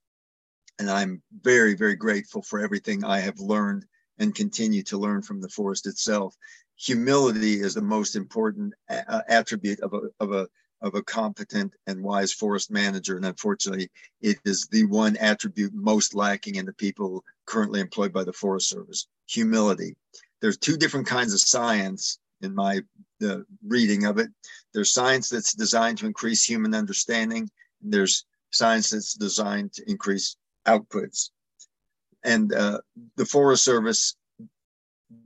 And I'm very, very grateful for everything I have learned and continue to learn from the forest itself. Humility is the most important a- attribute of a, of a of a competent and wise forest manager. And unfortunately, it is the one attribute most lacking in the people currently employed by the Forest Service humility. There's two different kinds of science in my the reading of it. There's science that's designed to increase human understanding. and there's science that's designed to increase outputs. And uh, the Forest Service,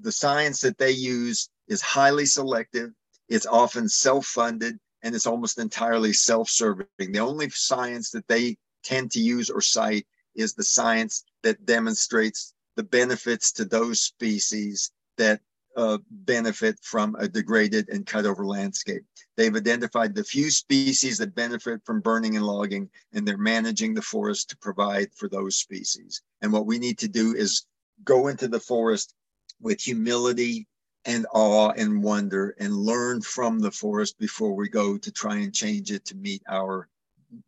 the science that they use is highly selective. It's often self-funded and it's almost entirely self-serving. The only science that they tend to use or cite is the science that demonstrates the benefits to those species that uh, benefit from a degraded and cut over landscape. They've identified the few species that benefit from burning and logging, and they're managing the forest to provide for those species. And what we need to do is go into the forest with humility and awe and wonder and learn from the forest before we go to try and change it to meet our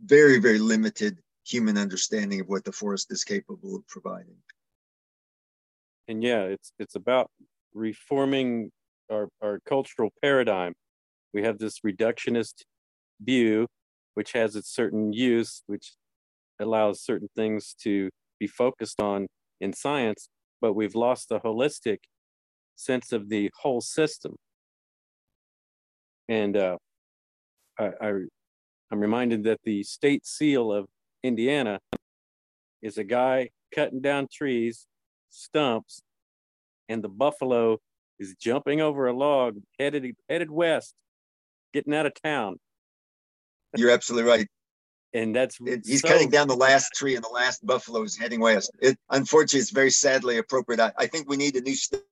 very, very limited human understanding of what the forest is capable of providing. And yeah, it's it's about reforming our, our cultural paradigm. We have this reductionist view, which has its certain use, which allows certain things to be focused on in science, but we've lost the holistic sense of the whole system. And uh, I, I, I'm reminded that the state seal of Indiana is a guy cutting down trees, stumps, and the buffalo is jumping over a log, headed headed west, getting out of town. You're absolutely right. And that's it, he's so, cutting down the last tree, and the last buffalo is heading west. It unfortunately, it's very sadly appropriate. I, I think we need a new state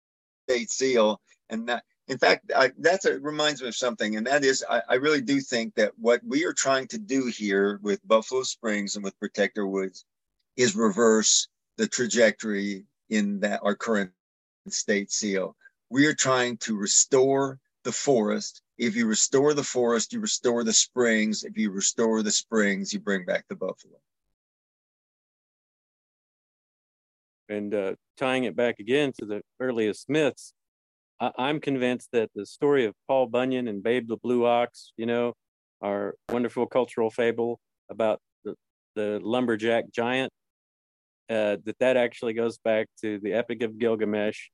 seal, and that, in fact, that reminds me of something, and that is, I, I, really do think that what we are trying to do here with Buffalo Springs and with Protect Our Woods is reverse the trajectory in that our current state seal. We are trying to restore the forest. If you restore the forest, you restore the springs. If you restore the springs, you bring back the buffalo. And uh, tying it back again to the earliest myths, I- I'm convinced that the story of Paul Bunyan and Babe the Blue Ox, you know, our wonderful cultural fable about the, the lumberjack giant, uh, that that actually goes back to the Epic of Gilgamesh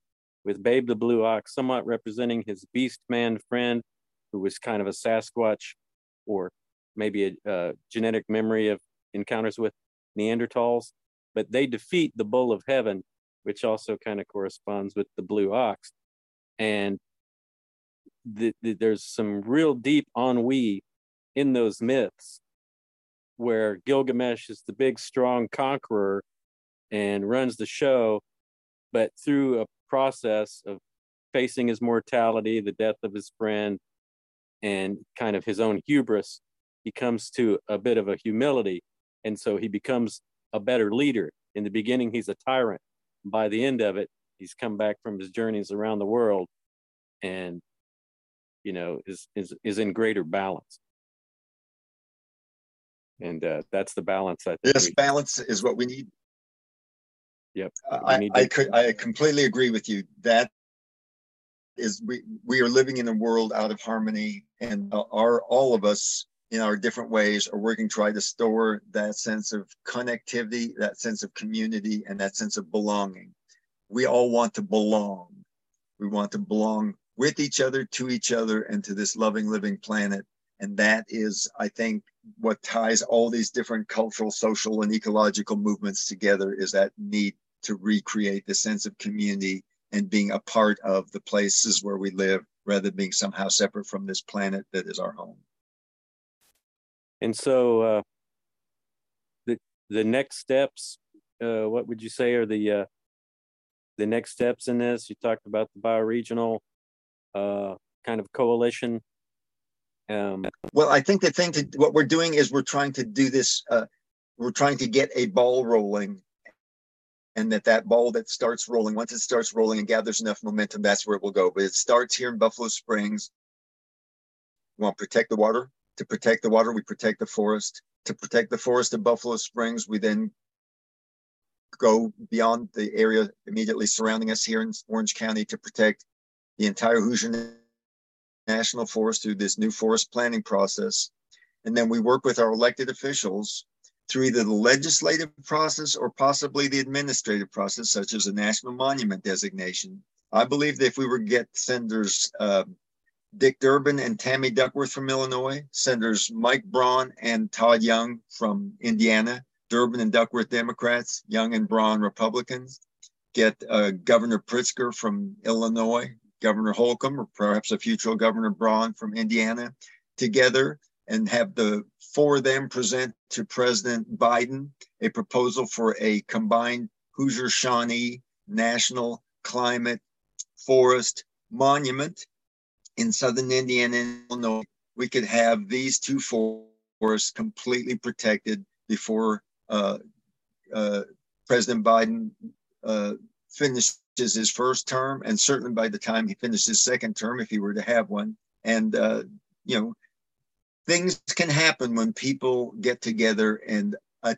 with Babe the Blue Ox somewhat representing his beast man friend, who was kind of a Sasquatch or maybe a, a genetic memory of encounters with Neanderthals. But they defeat the bull of heaven, which also kind of corresponds with the blue ox. And the, the, there's some real deep ennui in those myths where Gilgamesh is the big, strong conqueror and runs the show, but through a process of facing his mortality, the death of his friend, and kind of his own hubris, he comes to a bit of a humility. And so he becomes a better leader. In the beginning, he's a tyrant. By the end of it, he's come back from his journeys around the world and, you know, is, is, is in greater balance. And uh, that's the balance I think. Yes, we, balance is what we need. Yep. I, I could I completely agree with you. That is we we are living in a world out of harmony and are all of us in our different ways are working to try to store that sense of connectivity, that sense of community, and that sense of belonging. We all want to belong. We want to belong with each other, to each other, and to this loving, living planet. And that is, I think, what ties all these different cultural, social, and ecological movements together is that need to recreate the sense of community and being a part of the places where we live rather than being somehow separate from this planet that is our home. And so uh, the the next steps, uh, what would you say are the uh, the next steps in this? You talked about the bioregional uh, kind of coalition. Um, well, I think the thing to what we're doing is we're trying to do this. Uh, we're trying to get a ball rolling and that that ball that starts rolling, once it starts rolling and gathers enough momentum, that's where it will go. But it starts here in Buffalo Springs. We want to protect the water. To protect the water, we protect the forest. To protect the forest of Buffalo Springs, we then go beyond the area immediately surrounding us here in Orange County to protect the entire Hoosier National Forest through this new forest planning process. And then we work with our elected officials through either the legislative process or possibly the administrative process, such as a national monument designation. I believe that if we were to get Senators uh, Dick Durbin and Tammy Duckworth from Illinois, Senators Mike Braun and Todd Young from Indiana, Durbin and Duckworth Democrats, Young and Braun Republicans, get uh, Governor Pritzker from Illinois, Governor Holcomb, or perhaps a future Governor Braun from Indiana together and have the four of them present to President Biden a proposal for a combined Hoosier Shawnee National Climate Forest Monument in southern Indiana and Illinois. We could have these two forests completely protected before uh, uh, President Biden uh, finishes his first term, and certainly by the time he finishes his second term, if he were to have one. And uh, you know, things can happen when people get together and uh,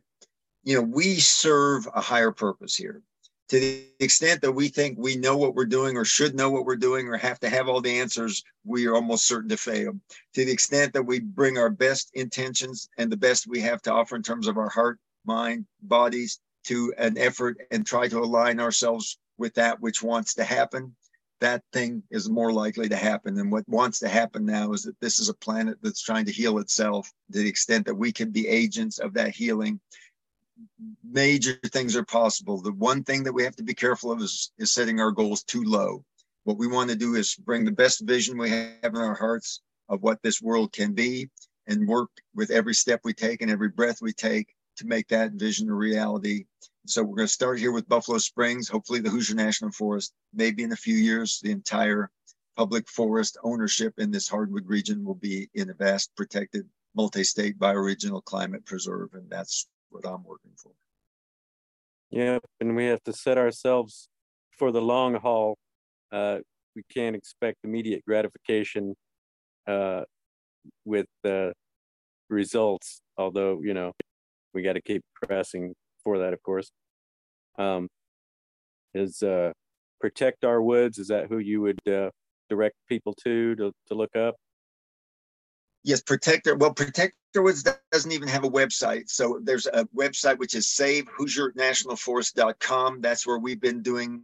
you know we serve a higher purpose here to the extent that we think we know what we're doing or should know what we're doing or have to have all the answers we are almost certain to fail to the extent that we bring our best intentions and the best we have to offer in terms of our heart mind bodies to an effort and try to align ourselves with that which wants to happen that thing is more likely to happen. And what wants to happen now is that this is a planet that's trying to heal itself to the extent that we can be agents of that healing. Major things are possible. The one thing that we have to be careful of is, is setting our goals too low. What we want to do is bring the best vision we have in our hearts of what this world can be and work with every step we take and every breath we take to make that vision a reality so we're going to start here with Buffalo Springs, hopefully the Hoosier National Forest. Maybe in a few years, the entire public forest ownership in this hardwood region will be in a vast protected multi-state bioregional climate preserve. And that's what I'm working for. Yeah, and we have to set ourselves for the long haul. Uh, we can't expect immediate gratification uh, with the results, although, you know, we got to keep pressing for that, of course. Um, is uh, Protect Our Woods, is that who you would uh, direct people to, to to look up? Yes, Protect Our. Well, Protect Our Woods doesn't even have a website. So there's a website which is savehoosiernationalforest.com. That's where we've been doing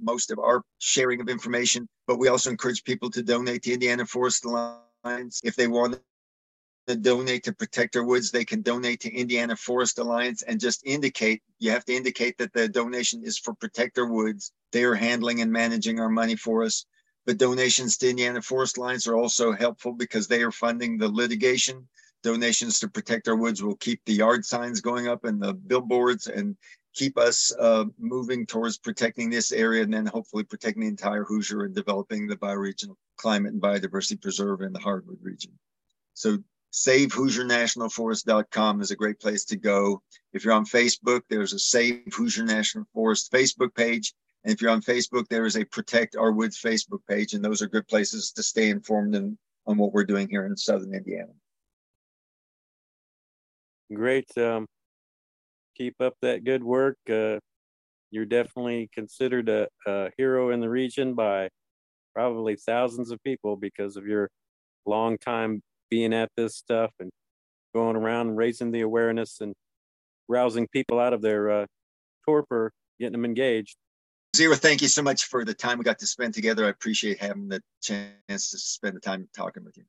most of our sharing of information. But we also encourage people to donate to Indiana Forest Alliance if they want to donate to Protect Our Woods, they can donate to Indiana Forest Alliance and just indicate, you have to indicate that the donation is for Protect Woods. They are handling and managing our money for us. But donations to Indiana Forest Alliance are also helpful because they are funding the litigation. Donations to Protect Our Woods will keep the yard signs going up and the billboards and keep us uh, moving towards protecting this area and then hopefully protecting the entire Hoosier and developing the bioregional climate and biodiversity preserve in the hardwood region. So SaveHoosierNationalForest.com is a great place to go. If you're on Facebook, there's a Save Hoosier National Forest Facebook page. And if you're on Facebook, there is a Protect Our Woods Facebook page. And those are good places to stay informed in, on what we're doing here in Southern Indiana. Great. Um, keep up that good work. Uh, you're definitely considered a, a hero in the region by probably thousands of people because of your long time being at this stuff and going around and raising the awareness and rousing people out of their uh, torpor, getting them engaged. Zyro, thank you so much for the time we got to spend together. I appreciate having the chance to spend the time talking with you.